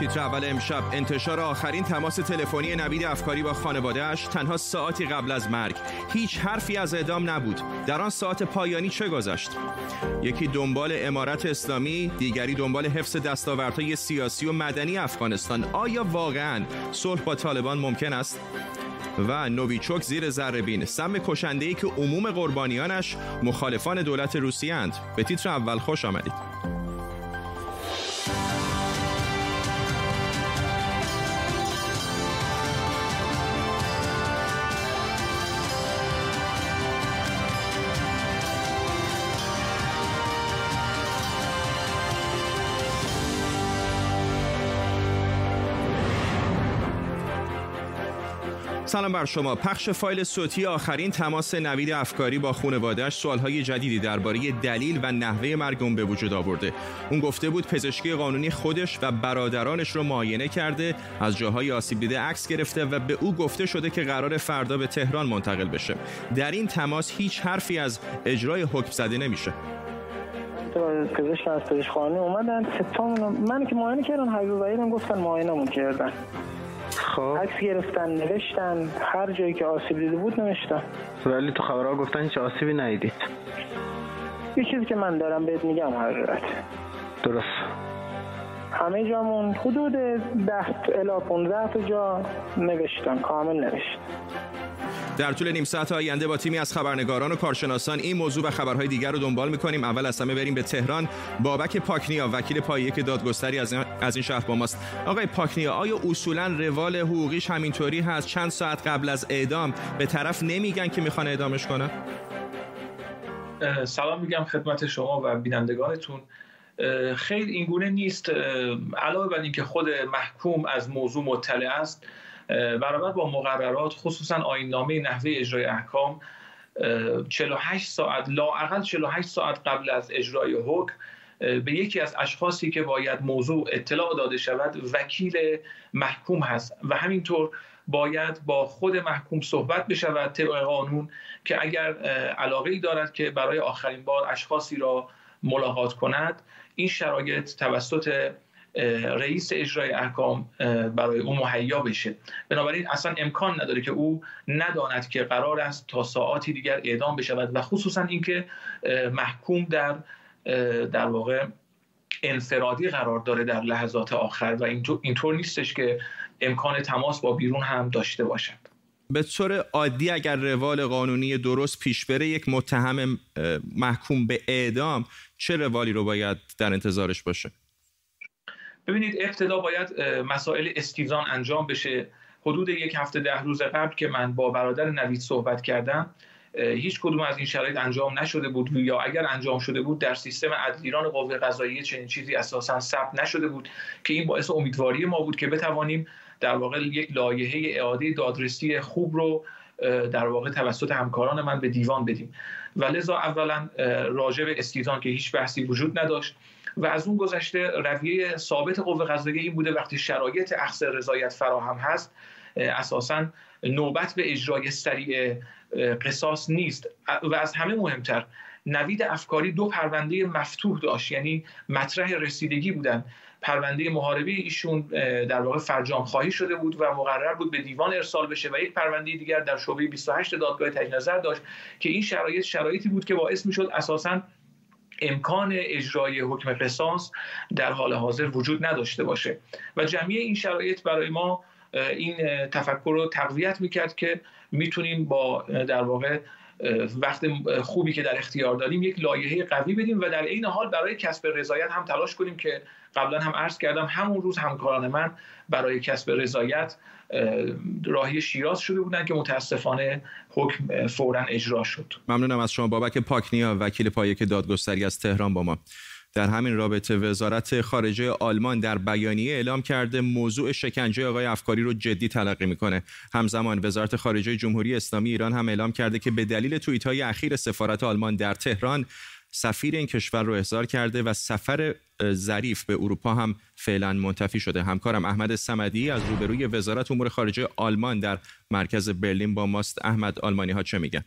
تیتر اول امشب. انتشار آخرین تماس تلفنی نوید افکاری با خانوادهش تنها ساعتی قبل از مرگ. هیچ حرفی از اعدام نبود. در آن ساعت پایانی چه گذشت؟ یکی دنبال امارت اسلامی دیگری دنبال حفظ دستاوردهای سیاسی و مدنی افغانستان. آیا واقعا صلح با طالبان ممکن است؟ و نویچوک زیر ذره سم کشنده ای که عموم قربانیانش مخالفان دولت روسیه اند به تیتر اول خوش آمدید. سلام بر شما. پخش فایل صوتی آخرین تماس نوید افکاری با خانواده‌اش سوالهای جدیدی درباره دلیل و نحوه مرگ اون به وجود آورده. اون گفته بود پزشکی قانونی خودش و برادرانش رو معاینه کرده از جاهای آسیب دیده عکس گرفته و به او گفته شده که قرار فردا به تهران منتقل بشه. در این تماس هیچ حرفی از اجرای حکم زده نمیشه. پزشک از پزشک خانه اومدن من که معاینه کردن حبیب گفتن معاینمون کردن. خب. عکس گرفتن نوشتن هر جایی که آسیب دیده بود نوشتن. ولی تو خبرها گفتن هیچ آسیبی ندیدید یه چیزی که من دارم بهت میگم حضرت درست. همه جامون حدود ده الا 15 تا جا نوشتن کامل نوشتن. در طول نیم ساعت آینده با تیمی از خبرنگاران و کارشناسان این موضوع و خبرهای دیگر رو دنبال می‌کنیم. اول از همه بریم به تهران. بابک پاکنیا وکیل پایه که دادگستری از این, شهر با ماست. آقای پاکنیا آیا اصولا روال حقوقیش همینطوری هست؟ چند ساعت قبل از اعدام به طرف نمیگن که می‌خوان اعدامش کنن؟ سلام میگم خدمت شما و بینندگانتون. خیلی اینگونه نیست. علاوه بر اینکه خود محکوم از موضوع مطلع است برابر با مقررات خصوصا آینامه نحوه اجرای احکام 48 ساعت لااقل 48 ساعت قبل از اجرای حکم به یکی از اشخاصی که باید موضوع اطلاع داده شود وکیل محکوم هست و همینطور باید با خود محکوم صحبت بشود طبق قانون که اگر علاقه ای دارد که برای آخرین بار اشخاصی را ملاقات کند این شرایط توسط رئیس اجرای احکام برای او مهیا بشه. بنابراین اصلا امکان نداره که او نداند که قرار است تا ساعاتی دیگر اعدام بشود و خصوصا اینکه محکوم در در واقع انفرادی قرار داره در لحظات آخر و اینطور نیستش که امکان تماس با بیرون هم داشته باشد. به طور عادی اگر روال قانونی درست پیش بره یک متهم محکوم به اعدام چه روالی رو باید در انتظارش باشه؟ ببینید ابتدا باید مسائل استیزان انجام بشه. حدود یک هفته ده روز قبل که من با برادر نوید صحبت کردم هیچ کدوم از این شرایط انجام نشده بود. یا اگر انجام شده بود در سیستم عدلیران قوه قضاییه چنین چیزی اساسا ثبت نشده بود که این باعث امیدواری ما بود که بتوانیم در واقع یک لایحه اعاده دادرسی خوب رو در واقع توسط همکاران من به دیوان بدیم. و لذا اولا راجع به استیزان که هیچ بحثی وجود نداشت و از اون گذشته رویه ثابت قوه قضاییه این بوده وقتی شرایط اخذ رضایت فراهم هست اساسا نوبت به اجرای سریع قصاص نیست. و از همه مهمتر نوید افکاری دو پرونده مفتوح داشت یعنی مطرح رسیدگی بودن. پرونده محاربه ایشون در واقع فرجام خواهی شده بود و مقرر بود به دیوان ارسال بشه و یک پرونده دیگر در شعبه 28 دادگاه تجنظر داشت که این شرایط شرایطی بود که باعث می‌شد اساساً امکان اجرای حکم قصاص در حال حاضر وجود نداشته باشه. و جمعی این شرایط برای ما این تفکر رو تقویت می‌کرد که می‌تونیم با در واقع وقت خوبی که در اختیار داریم یک لایحه قوی بدیم و در عین حال برای کسب رضایت هم تلاش کنیم که قبلا هم عرض کردم همون روز همکاران من برای کسب رضایت راهی شیراز شده بودن که متاسفانه حکم فورا اجرا شد. ممنونم از شما بابک پاکنیا وکیل پایک دادگستری از تهران با ما. در همین رابطه وزارت خارجه آلمان در بیانیه اعلام کرده موضوع شکنجه آقای افکاری رو جدی تلقی می‌کنه. همزمان وزارت خارجه جمهوری اسلامی ایران هم اعلام کرده که به دلیل توییت های اخیر سفارت آلمان در تهران سفیر این کشور رو احضار کرده و سفر ظریف به اروپا هم فعلا منتفی شده. همکارم احمد سمدی از روبروی وزارت امور خارجه آلمان در مرکز برلین با ماست. احمد آلمانی ها چه میگن؟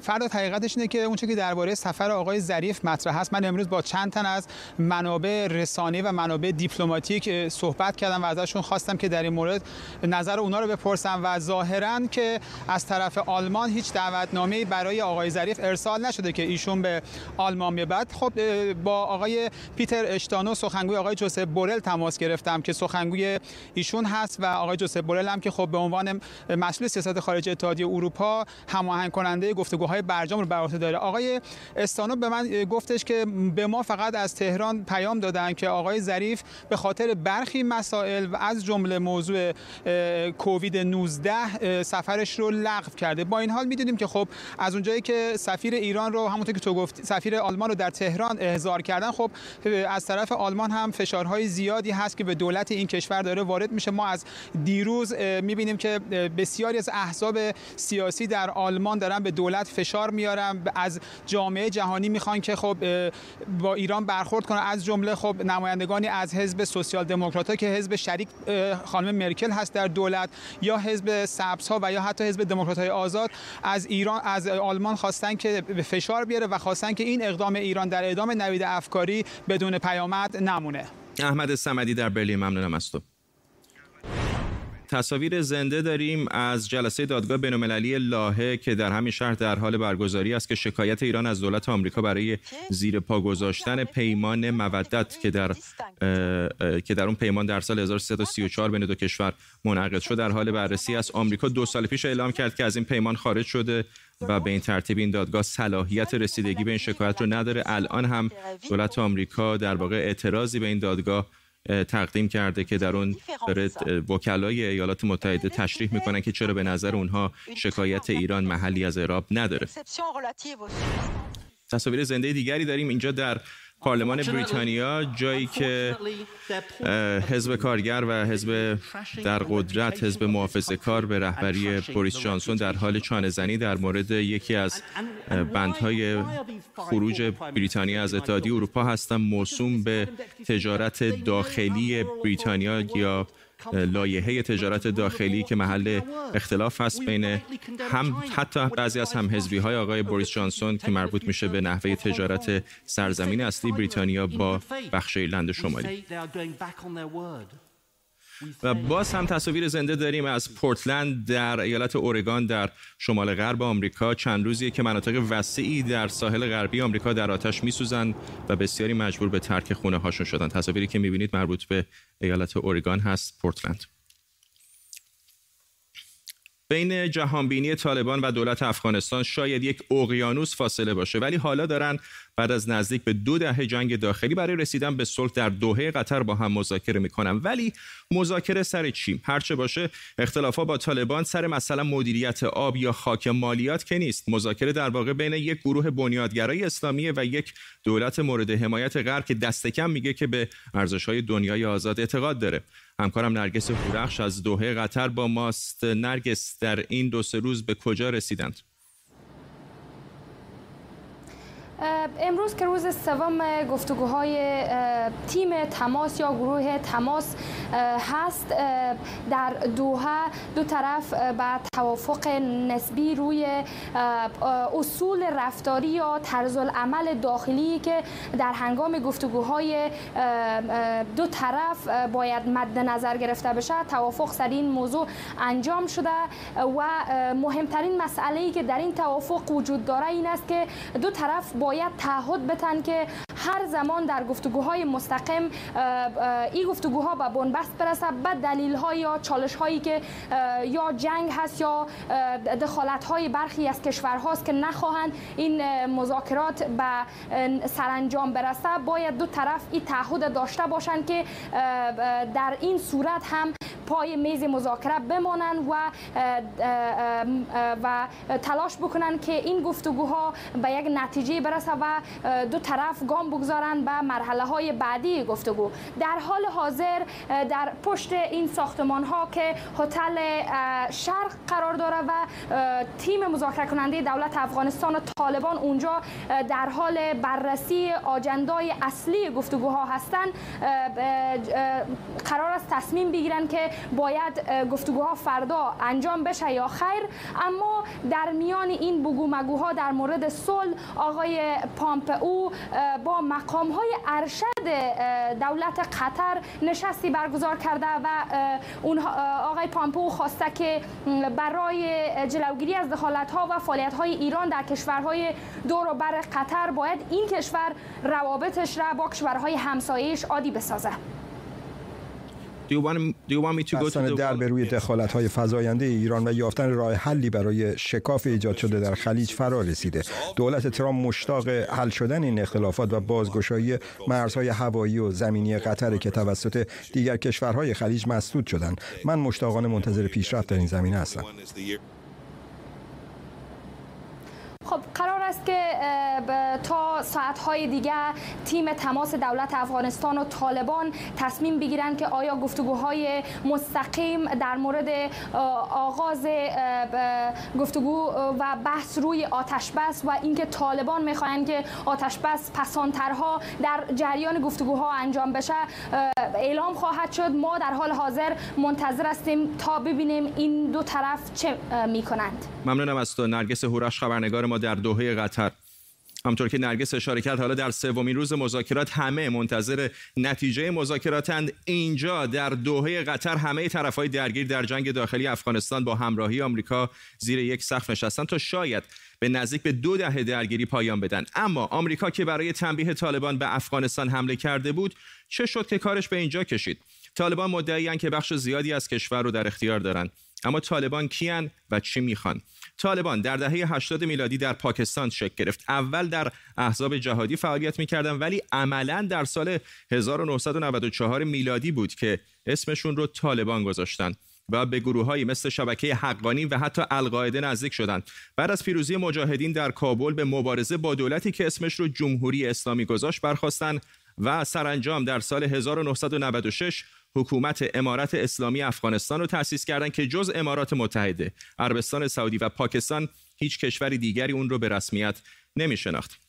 فردا حقیقتش اینه که اونچه که درباره سفر آقای ظریف مطرح هست. من امروز با چند تن از منابع رسانه و منابع دیپلماتیک صحبت کردم و ازشون خواستم که در این مورد نظر اونا رو بپرسم و ظاهرا که از طرف آلمان هیچ دعوتنامه برای آقای ظریف ارسال نشده که ایشون به آلمان بعد خب با آقای پیتر اشتانو سخنگوی آقای جوزف بورل تماس گرفتم که سخنگوی ایشون هست و آقای جوزف بورل هم که خب به عنوان مسئول سیاست خارجی اتحادیه اروپا هماهنگ گفتگوهای برجام رو بر داره. آقای استانو به من گفتش که به ما فقط از تهران پیام دادن که آقای ظریف به خاطر برخی مسائل و از جمله موضوع کووید 19 سفرش رو لغو کرده. با این حال می‌دونیم که خب از اونجایی که سفیر ایران رو همونطور که تو گفت سفیر آلمان رو در تهران احضار کردن خب از طرف آلمان هم فشارهای زیادی هست که به دولت این کشور داره وارد میشه. ما از دیروز می‌بینیم که بسیاری از احزاب سیاسی در آلمان دارن به دولت فشار میارن. از جامعه جهانی می‌خوان که خب با ایران برخورد کنه از جمله خب نمایندگانی از حزب سوسیال دموکرات که حزب شریک خانم مرکل هست در دولت یا حزب سبز ها و یا حتی حزب دموکرات های آزاد. از ایران از آلمان خواستن که به فشار بیاره و خواستن که این اقدام ایران در ادامه نوید افکاری بدون پیامد نمونه. احمد سمدی در برلین ممنونم از تو. تصاویر زنده داریم از جلسه دادگاه بین‌المللی لاهه که در همین شهر در حال برگزاری است که شکایت ایران از دولت آمریکا برای زیر پا گذاشتن پیمان مودت که در که در اون پیمان در سال 1334 بین دو کشور منعقد شد در حال بررسی است. آمریکا دو سال پیش اعلام کرد که از این پیمان خارج شده و به این ترتیب این دادگاه صلاحیت رسیدگی به این شکایت رو نداره. الان هم دولت آمریکا در واقع اعتراضی به این دادگاه تقدیم کرده که در اون داره وکلای ایالات متحده تشریح می‌کنن که چرا به نظر اونها شکایت ایران محلی از اعراب نداره. تصاویر زنده دیگری داریم اینجا در پارلمان بریتانیا جایی که حزب کارگر و حزب در قدرت حزب محافظه کار به رهبری بوریس جانسون در حال چانه زنی در مورد یکی از بندهای خروج بریتانیا از اتحادیه اروپا هستند موسوم به تجارت داخلی بریتانیا یا لایحه تجارت داخلی که محل اختلاف هست بین هم حتی بعضی از هم های آقای بوریس جانسون که مربوط میشه به نحوه تجارت سرزمین اصلی بریتانیا با بخش ایرلند شمالی. و باز هم تصاویر زنده داریم از پورتلند در ایالت اورگان در شمال غرب آمریکا. چند روزیه که مناطق وسیعی در ساحل غربی آمریکا در آتش میسوزند و بسیاری مجبور به ترک خونه هاشون شدن. تصاویری که می‌بینید مربوط به ایالت اورگان هست پورتلند. بین جهانبینی طالبان و دولت افغانستان شاید یک اقیانوس فاصله باشه ولی حالا دارن بعد از نزدیک به دو دهه جنگ داخلی برای رسیدن به صلح در دوحه قطر با هم مذاکره می‌کنن. ولی مذاکره سر چی؟ هرچه باشه اختلافات با طالبان سر مثلا مدیریت آب یا خاک مالیات که نیست. مذاکره در واقع بین یک گروه بنیادگرای اسلامی و یک دولت مورد حمایت غرب که دست کم میگه که به ارزش‌های دنیای آزاد اعتقاد داره. همکارم نرگس هورخش از دوحه قطر با ماست. نرگس در این دو سه روز به کجا رسیدند؟ امروز که روز سوم گفتگوهای تیم تماس یا گروه تماس هست در دوحه دو طرف به توافق نسبی روی اصول رفتاری یا طرز العمل داخلی که در هنگام گفتگوهای دو طرف باید مد نظر گرفته بشه توافق سر این موضوع انجام شده و مهمترین مسئله ای که در این توافق وجود داره این است که دو طرف با باید تعهد بتن که هر زمان در گفتگوهای مستقیم این گفتگوها به بنبست برسه به دلیل های یا چالش هایی که یا جنگ هست یا دخالت های برخی از کشورهاست که نخواهند این مذاکرات به سرانجام برسه. باید دو طرف این تعهد داشته باشند که در این صورت هم پای میز مذاکره بمانند و و تلاش بکنن که این گفتگوها به یک نتیجه برسه و دو طرف گام بگذارند به مرحله های بعدی گفتگو. در حال حاضر در پشت این ساختمان ها که هتل شرق قرار داره و تیم مذاکره کننده دولت افغانستان و طالبان اونجا در حال بررسی آجندای اصلی گفتگوها هستند قرار است تصمیم بگیرن که باید گفتگوها فردا انجام بشه یا خیر. اما در میان این بگو مگوها در مورد صلح آقای پامپئو با مقام های ارشد دولت قطر نشستی برگزار کرده و اون آقای پامپئو خواسته که برای جلوگیری از دخالت ها و فعالیت های ایران در کشورهای دور و بر قطر باید این کشور روابطش را با کشورهای همسایش عادی بسازه. بستن در به روی دخالت های فضاینده ایران و یافتن راه حلی برای شکاف ایجاد شده در خلیج فرا رسیده. دولت ترامپ مشتاق حل شدن این اختلافات و بازگشایی مرزهای هوایی و زمینی قطر که توسط دیگر کشورهای خلیج مسدود شدند. من مشتاقانه منتظر پیشرفت در این زمینه هستم. خب قرار است که تا ساعتهای دیگه تیم تماس دولت افغانستان و طالبان تصمیم بگیرند که آیا گفتگوهای مستقیم در مورد آغاز گفتگو و بحث روی آتش بس و اینکه طالبان می‌خواهند که آتش بس پسانترها در جریان گفتگوها انجام بشه اعلام خواهد شد. ما در حال حاضر منتظر هستیم تا ببینیم این دو طرف چه می‌کنند. ممنونم از تو. نرگس هورش خبرنگار ما در دوحه قطر. همطور که نرگس اشاره کرد حالا در سومین روز مذاکرات همه منتظر نتیجه مذاکراتند. اینجا در دوحه قطر همه طرفهای درگیر در جنگ داخلی افغانستان با همراهی آمریکا زیر یک سقف نشستن تا شاید به نزدیک به دو دهه درگیری پایان بدن. اما آمریکا که برای تنبیه طالبان به افغانستان حمله کرده بود چه شد که کارش به اینجا کشید؟ طالبان مدعیان که بخش زیادی از کشور رو در اختیار دارند. اما طالبان کیان و چی می‌خوان؟ طالبان در دهه 80 میلادی در پاکستان شکل گرفت. اول در احزاب جهادی فعالیت می‌کردن ولی عملا در سال 1994 میلادی بود که اسمشون رو طالبان گذاشتن و به گروه مثل شبکه حقانی و حتی القاعده نزدیک شدند بعد از پیروزی مجاهدین در کابل به مبارزه با دولتی که اسمش رو جمهوری اسلامی گذاشت برخواستند و سرانجام در سال 1996 حکومت امارت اسلامی افغانستان رو تأسیس کردند که جز امارات متحده عربستان سعودی و پاکستان هیچ کشوری دیگری اون رو به رسمیت نمی شناخت.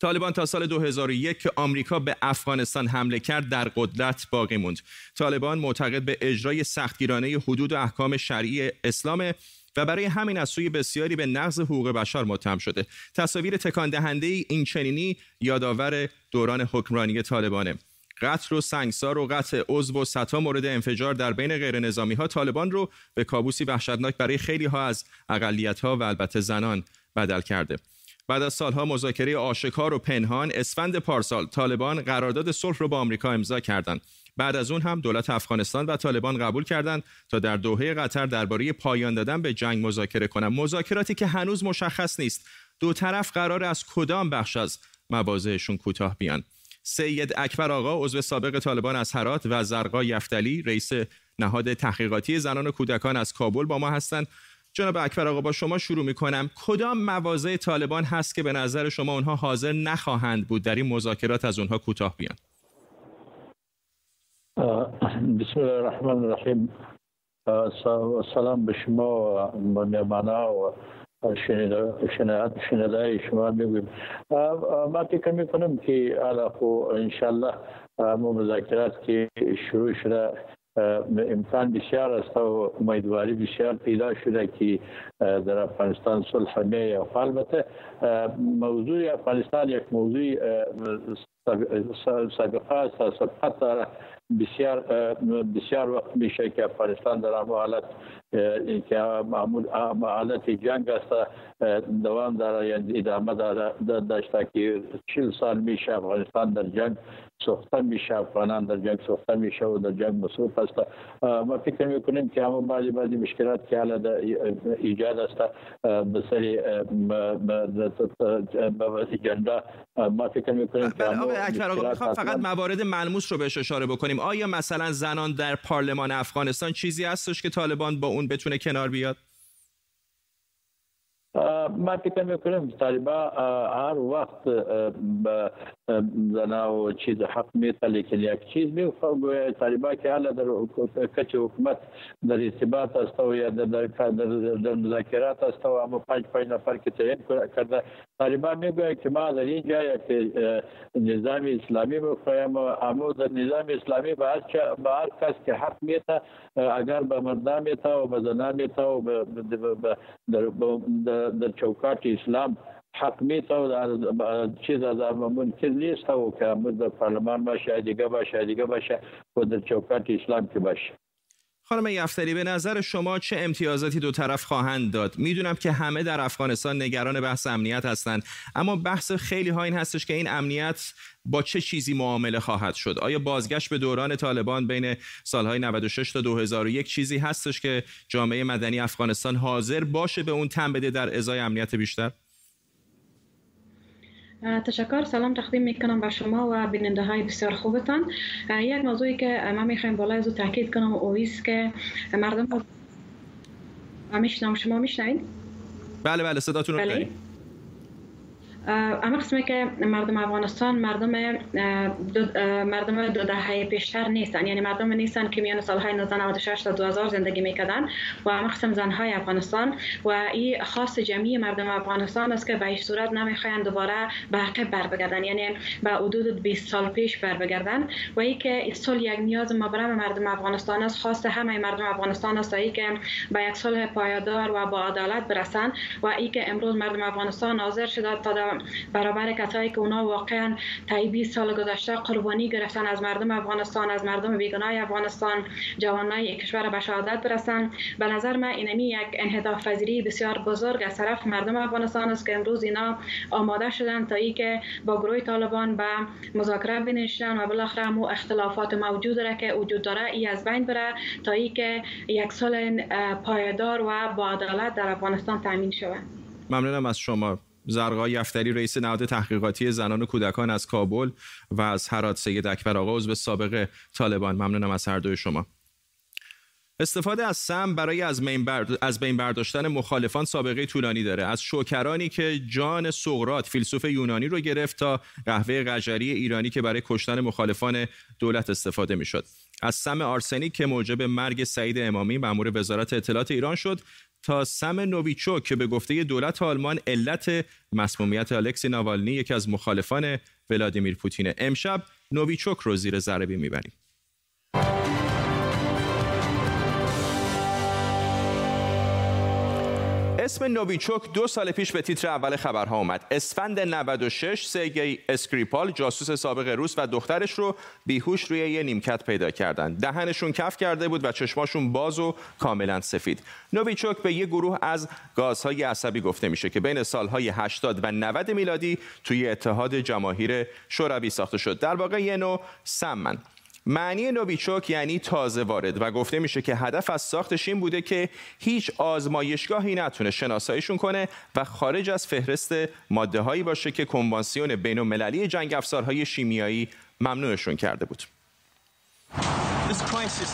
طالبان تا سال 2001 که آمریکا به افغانستان حمله کرد در قدرت باقی موند. طالبان معتقد به اجرای سختگیرانه حدود و احکام شرعی اسلام و برای همین از سوی بسیاری به نقض حقوق بشر متهم شده. تصاویر تکان دهنده این چنینی یادآور دوران حکمرانی طالبانه. قتل و سنگسار و قطع عضو و ستا مورد انفجار در بین غیر نظامی ها طالبان رو به کابوسی وحشتناک برای خیلی ها از اقلیت ها و البته زنان بدل کرده. بعد از سالها مذاکره آشکار و پنهان اسفند پارسال طالبان قرارداد صلح رو با آمریکا امضا کردند بعد از اون هم دولت افغانستان و طالبان قبول کردند تا در دوحه قطر درباره پایان دادن به جنگ مذاکره کنند مذاکراتی که هنوز مشخص نیست. دو طرف قرار از کدام بخش از مواضعشون کوتاه بیان. سید اکبر آقا عضو سابق طالبان از هرات و زرقا یفتلی رئیس نهاد تحقیقاتی زنان و کودکان از کابل با ما هستند. جناب اکبر آقا با شما شروع می کنم کدام مواضع طالبان هست که به نظر شما اونها حاضر نخواهند بود؟ در این مذاکرات از اونها کوتاه بیان. بسم الله الرحمن الرحیم. سلام به شما و و شنیده شما میگویم ما فکر میکنم که حالا خو انشالله مذاکرات که شروع شده امکان بسیار است و امیدواری بسیار پیدا شده که در افغانستان صلح می و البته موضوع افغانستان یک موضوع سابقه است سبقت داره بسیار بسیار وقت میشه که افغانستان در حالت که حالت جنگ است دوام داره یعنی ادامه داره داشته که 40 سال میشه افغانستان در جنگ سوخته میشه افغانان در جنگ سوخته میشه و در جنگ مصروف است ما فکر می‌کنیم که همون بعضی بعضی مشکلات که حالا ایجاد است به سری اجندا ما فکر می‌کنیم که بله فقط موارد ملموس رو بهش اشاره بکنیم. آیا مثلا زنان در پارلمان افغانستان چیزی هستش که طالبان با اون بتونه کنار بیاد؟ ما فکر می‌کنم طالبا هر وقت زنا و چیز حق میته لیکن یک چیز می طالبا که حالا در کچ حکومت در ارتباط است و یا در در, در مذاکرات است و اما پنج پنج نفر که تعیین کرده طالبان می‌گوید که ما در این جای که نظام اسلامی بخوایم اما در نظام اسلامی به هر کس که حق میته اگر به مردان میته و به زنان میته و در چوکات اسلام حق میته و چیز از ممکن نیست و که در پارلمان باشه دیگه باشه دیگه باشه و در چوکات اسلام که باشه. خانم یفتری به نظر شما چه امتیازاتی دو طرف خواهند داد؟ می‌دونم که همه در افغانستان نگران بحث امنیت هستند اما بحث خیلی ها این هستش که این امنیت با چه چیزی معامله خواهد شد؟ آیا بازگشت به دوران طالبان بین سالهای 96 تا 2001 چیزی هستش که جامعه مدنی افغانستان حاضر باشه به اون تن بده در ازای امنیت بیشتر؟ تشکر سلام تقدیم می‌کنم به شما و بیننده های بسیار خوبتان. یک موضوعی که ما می‌خوایم بالای از تاکید کنم و که مردم میشنم شما میشنید بله بله صداتون رو بله. اما قسمی که مردم افغانستان مردم دو مردم دو دهه پیشتر نیستن یعنی مردم نیستن که میان سالهای 1996 تا 2000 زندگی می‌کردن و اما قسم زنهای افغانستان و این خاص جمعی مردم افغانستان است که به هیچ صورت نمی‌خواین دوباره به عقب بر بگردن یعنی به حدود 20 سال پیش بر بگردن و ای که صلح یک نیاز مبرم مردم افغانستان است خاص همه مردم افغانستان است. ای که به یک صلح پایدار و با عدالت برسن. و ای که امروز مردم افغانستان حاضر شده تا برابر کسایی که اونا واقعا تا 20 سال گذشته قربانی گرفتن از مردم افغانستان از مردم بیگناه افغانستان جوانای کشور به شهادت برسن. به نظر من اینمی یک انحطاط پذیری بسیار بزرگ از طرف مردم افغانستان است که امروز اینا آماده شدن تا ای که با گروه طالبان به مذاکره بنشینن و بالاخره مو اختلافات موجود را که وجود داره ای از بین بره تا ای که یک سال پایدار و با عدالت در افغانستان تامین شود. ممنونم از شما. زرقا یفتری رئیس نهاد تحقیقاتی زنان و کودکان از کابل و از هرات سید اکبر آقا عضو سابق طالبان. ممنونم از هر دوی شما. استفاده از سم برای از, از بین برداشتن مخالفان سابقه طولانی داره. از شوکرانی که جان سقرات فیلسوف یونانی رو گرفت تا قهوه قجری ایرانی که برای کشتن مخالفان دولت استفاده می‌شد. از سم آرسنیک که موجب مرگ سعید امامی مأمور وزارت اطلاعات ایران شد تا سم نوویچوک که به گفته دولت آلمان علت مسمومیت الکسی ناوالنی یکی از مخالفان ولادیمیر پوتین. امشب نوویچوک رو زیر ضربی می‌بریم. اسم نوویچوک دو سال پیش به تیتر اول خبرها اومد. اسفند 96 سرگئی اسکریپال جاسوس سابق روس و دخترش رو بیهوش روی یه نیمکت پیدا کردن. دهنشون کف کرده بود و چشماشون باز و کاملا سفید. نوویچوک به یه گروه از گازهای عصبی گفته میشه که بین سالهای 80 و 90 میلادی توی اتحاد جماهیر شوروی ساخته شد. در واقع یه نوع سمه معنی نوویچوک یعنی تازه وارد و گفته میشه که هدف از ساختش این بوده که هیچ آزمایشگاهی نتونه شناساییشون کنه و خارج از فهرست ماده هایی باشه که کنوانسیون بین المللی جنگ افزارهای شیمیایی ممنوعشون کرده بود.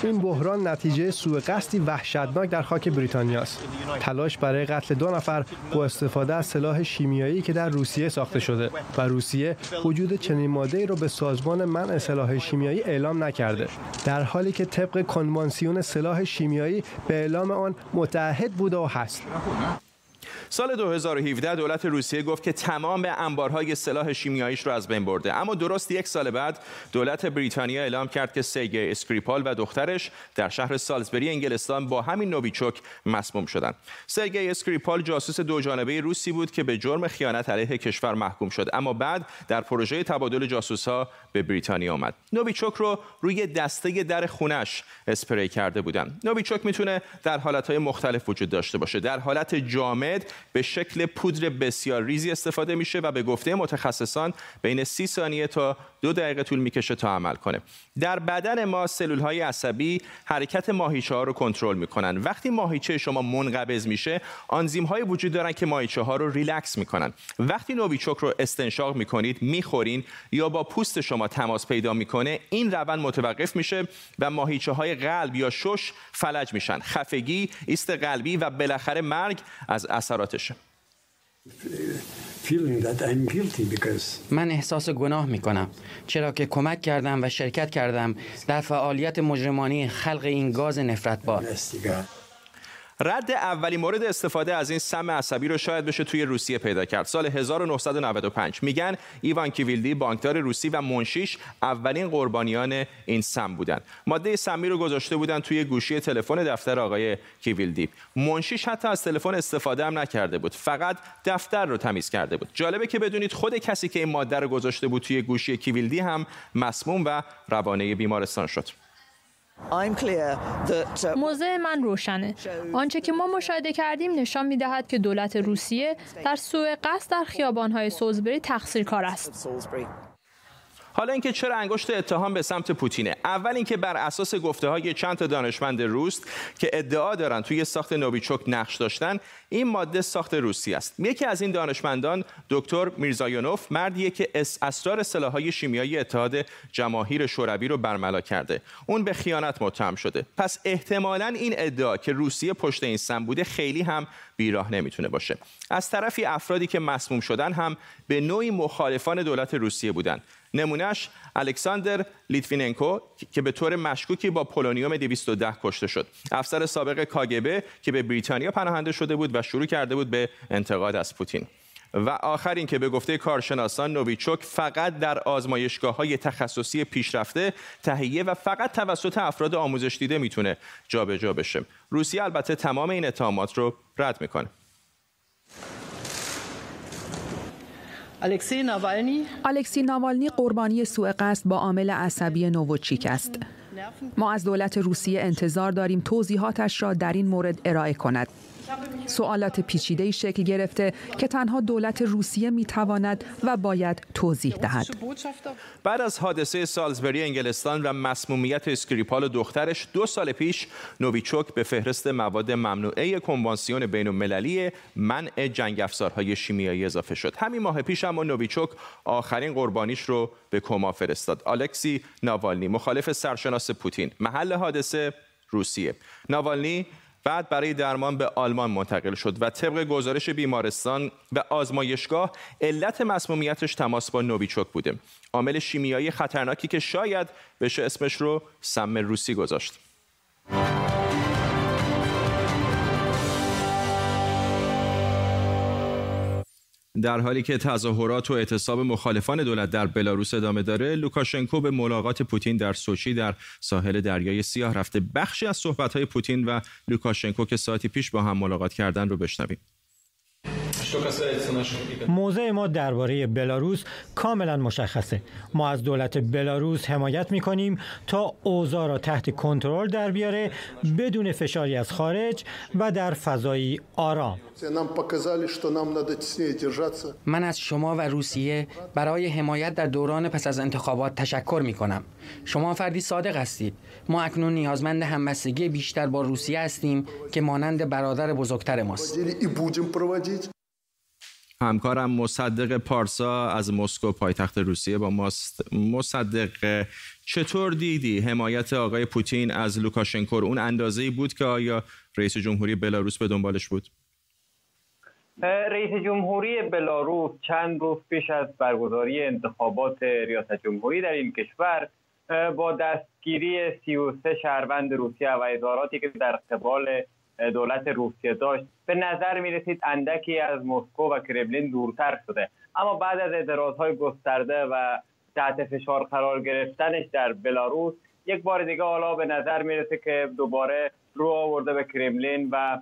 این بحران نتیجه سوء قصدی وحشتناک در خاک بریتانیا است. تلاش برای قتل دو نفر با استفاده از سلاح شیمیایی که در روسیه ساخته شده و روسیه وجود چنین ماده را به سازمان منع سلاح شیمیایی اعلام نکرده در حالی که طبق کنوانسیون سلاح شیمیایی به اعلام آن متعهد بوده و هست سال 2017 دولت روسیه گفت که تمام انبارهای سلاح شیمیاییش رو از بین برده. اما درست یک سال بعد دولت بریتانیا اعلام کرد که سرگئی اسکریپال و دخترش در شهر سالزبری انگلستان با همین نوویچوک مسموم شدند سرگئی اسکریپال جاسوس دو جانبه روسی بود که به جرم خیانت علیه کشور محکوم شد. اما بعد در پروژه تبادل جاسوسها به بریتانیا آمد. نوویچوک رو روی دسته در خونش اسپری کرده بودند نوویچوک می‌تونه در حالتهای مختلف وجود داشته باشه. در حالت جامد به شکل پودر بسیار ریزی استفاده میشه و به گفته متخصصان بین سی ثانیه تا دو دقیقه طول می‌کشه تا عمل کنه. در بدن ما سلول های عصبی حرکت ماهیچه ها رو کنترل می‌کنن. وقتی ماهیچه شما منقبض میشه آنزیم های وجود دارن که ماهیچه ها رو ریلکس می‌کنن. وقتی نوویچوک رو استنشاق می‌کنید می‌خورین یا با پوست شما تماس پیدا می‌کنه این روند متوقف میشه و ماهیچه های قلب یا شش فلج میشن. خفگی ایست قلبی و بالاخره مرگ از اثراتشه من احساس گناه می کنم چرا که کمک کردم و شرکت کردم در فعالیت مجرمانی خلق این گاز نفرت بار رد اولی مورد استفاده از این سم عصبی رو شاید بشه توی روسیه پیدا کرد. سال 1995 میگن ایوان کیویلدی بانکدار روسی و منشیش اولین قربانیان این سم بودن. ماده سمی رو گذاشته بودن توی گوشی تلفن دفتر آقای کیویلدی. منشیش حتی از تلفن استفاده هم نکرده بود. فقط دفتر رو تمیز کرده بود. جالبه که بدونید خود کسی که این ماده رو گذاشته بود توی گوشی کیویلدی هم مسموم و روانه بیمارستان شد. موضع من روشنه. آنچه که ما مشاهده کردیم نشان می دهد که دولت روسیه در سوء قصد در خیابانهای سوزبری تقصیر کار است. حالا اینکه چرا انگشت اتهام به سمت پوتینه؟ اول اینکه بر اساس گفته های چند تا دانشمند روس که ادعا دارن توی ساخت نوویچوک نقش داشتن این ماده ساخت روسی است. یکی از این دانشمندان دکتر میرزایونوف مردیه که اسرار سلاحهای شیمیایی اتحاد جماهیر شوروی رو برملا کرده. اون به خیانت متهم شده. پس احتمالا این ادعا که روسیه پشت این سم بوده خیلی هم بیراه نمی‌تونه باشه. از طرفی افرادی که مسموم شدن هم به نوعی مخالفان دولت روسیه بودند نمونهش الکساندر لیتویننکو که به طور مشکوکی با پولونیوم 210 کشته شد. افسر سابق کاگبه که به بریتانیا پناهنده شده بود و شروع کرده بود به انتقاد از پوتین. و آخر که به گفته کارشناسان نویچوک فقط در آزمایشگاه های تخصصی پیشرفته تهیه و فقط توسط افراد آموزش دیده می‌تونه جابجا بشه. روسیه البته تمام این اتهامات رو رد می‌کنه. الکسی ناوالنی قربانی سوء قصد با عامل عصبی نوویچوک است. ما از دولت روسیه انتظار داریم توضیحاتش را در این مورد ارائه کند. سوالات پیچیده شکل گرفته که تنها دولت روسیه می تواند و باید توضیح دهد. بعد از حادثه سالزبری انگلستان و مسمومیت اسکریپال و دخترش دو سال پیش نویچوک به فهرست مواد ممنوعه کنوانسیون بین المللی منع جنگ افزارهای شیمیایی اضافه شد. همین ماه پیش اما نویچوک آخرین قربانیش رو به کما فرستاد. الکسی ناوالنی مخالف سرشناس پوتین محل حادثه روسیه. ناوالنی بعد برای درمان به آلمان منتقل شد و طبق گزارش بیمارستان و آزمایشگاه علت مسمومیتش تماس با نویچوک بوده. عامل شیمیایی خطرناکی که شاید بشه اسمش رو سم روسی گذاشت. در حالی که تظاهرات و اعتصاب مخالفان دولت در بلاروس ادامه داره لوکاشنکو به ملاقات پوتین در سوچی در ساحل دریای سیاه رفته. بخشی از صحبت‌های پوتین و لوکاشنکو که ساعتی پیش با هم ملاقات کردن رو بشنویم. موضع ما درباره بلاروس کاملا مشخصه. ما از دولت بلاروس حمایت می کنیم تا اوضاع را تحت کنترل در بیاره بدون فشاری از خارج و در فضایی آرام. من از شما و روسیه برای حمایت در دوران پس از انتخابات تشکر می کنم شما فردی صادق هستید. ما اکنون نیازمند همبستگی بیشتر با روسیه هستیم که مانند برادر بزرگتر ماست. همکارم مصدق پارسا از مسکو پایتخت روسیه با ماست. مصدق چطور دیدی حمایت آقای پوتین از لوکاشنکو؟ اون اندازه بود که آیا رئیس جمهوری بلاروس به دنبالش بود؟ رئیس جمهوری بلاروس چند روز پیش از برگزاری انتخابات ریاست جمهوری در این کشور با دستگیری 33 شهروند روسیه و اظهاراتی که در قبال دولت روسیه داشت. به نظر می رسید اندکی از مسکو و کرملین دورتر شده. اما بعد از اعتراضهای گسترده و تحت فشار قرار گرفتنش در بلاروس یک بار دیگه حالا به نظر می‌رسه که دوباره رو آورده به کرملین و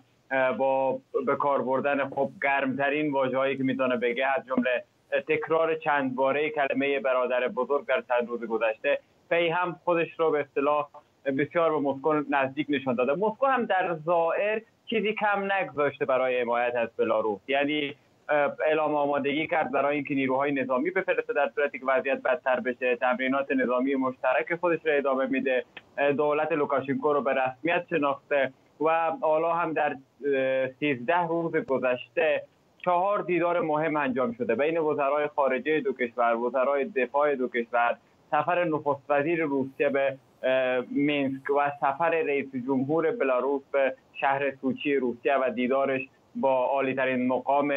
با به کار بردن خب گرمترین واژه‌هایی که می‌تونه بگه از جمله تکرار چند باره کلمه برادر بزرگ در چند روز گذشته پی هم خودش رو به اصطلاح بسیار به مسکو نزدیک نشان داده. مسکو هم در ظاهر چیزی کم نگذاشته برای حمایت از بلاروس. یعنی اعلام آمادگی کرد برای اینکه نیروهای نظامی بفرسته در صورتی که وضعیت بدتر بشه. تمرینات نظامی مشترک خودش را ادامه میده. دولت لوکاشنکو رو به رسمیت شناخته و حالا هم در سیزده روز گذشته چهار دیدار مهم انجام شده. بین وزرای خارجه دو کشور وزرای دفاع دو کشور سفر نخست وزیر روسیه به مینسک و سفر رئیس جمهور بلاروس به شهر سوچی روسیه و دیدارش با عالی ترین مقام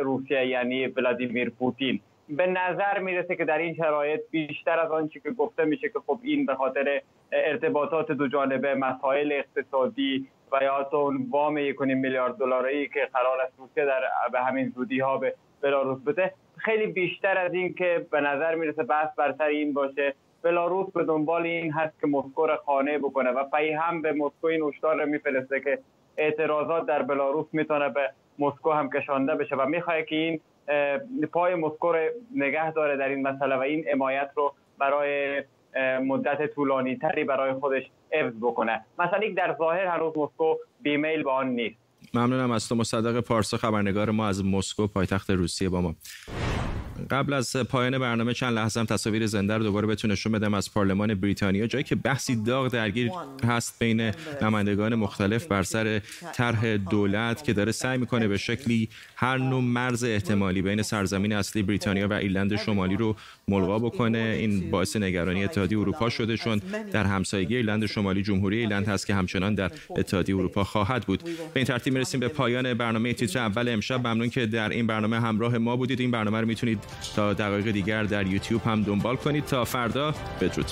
روسیه یعنی ولادیمیر پوتین. به نظر می‌رسه که در این شرایط بیشتر از آنچه که گفته میشه که خب این به خاطر ارتباطات دو جانبه مسائل اقتصادی و یا اون وام 1.5 میلیارد دلاری که قرار است روسیه در به همین زودی ها به بلاروس بده خیلی بیشتر از این که به نظر می‌رسه بحث بر سر این باشه بلاروس به دنبال این هست که مسکو را خانه بکنه و پی هم به مسکو این هشدار میفرسته که اعتراضات در بلاروس می‌تونه به مسکو هم کشانده بشه و می‌خواد که این پای مسکو رو نگه داره در این مسئله و این حمایت رو برای مدت طولانی تری برای خودش افز بکنه. مثلا در ظاهر هنوز مسکو بیمیل به آن نیست. ممنونم از تو مصدق پارسا خبرنگار ما از مسکو پایتخت روسیه با ما. قبل از پایان برنامه چند لحظه هم تصاویر زنده رو دوباره بتونه نشون بدم از پارلمان بریتانیا. جایی که بحثی داغ درگیر هست بین نمایندگان مختلف بر سر طرح دولت که داره سعی می‌کنه به شکلی هر نوع مرز احتمالی بین سرزمین اصلی بریتانیا و ایرلند شمالی رو ملغا بکنه. این باعث نگرانی اتحادیه اروپا شده چون در همسایگی ایرلند شمالی جمهوری ایرلند هست که همچنان در اتحادیه اروپا خواهد بود. به این ترتیب می‌رسیم به پایان برنامه تیتر اول امشب. ممنون که در این برنامه همراه ما بودید. این برنامه رو می‌تونید تا دقایق دیگر در یوتیوب هم دنبال کنید. تا فردا بدرود.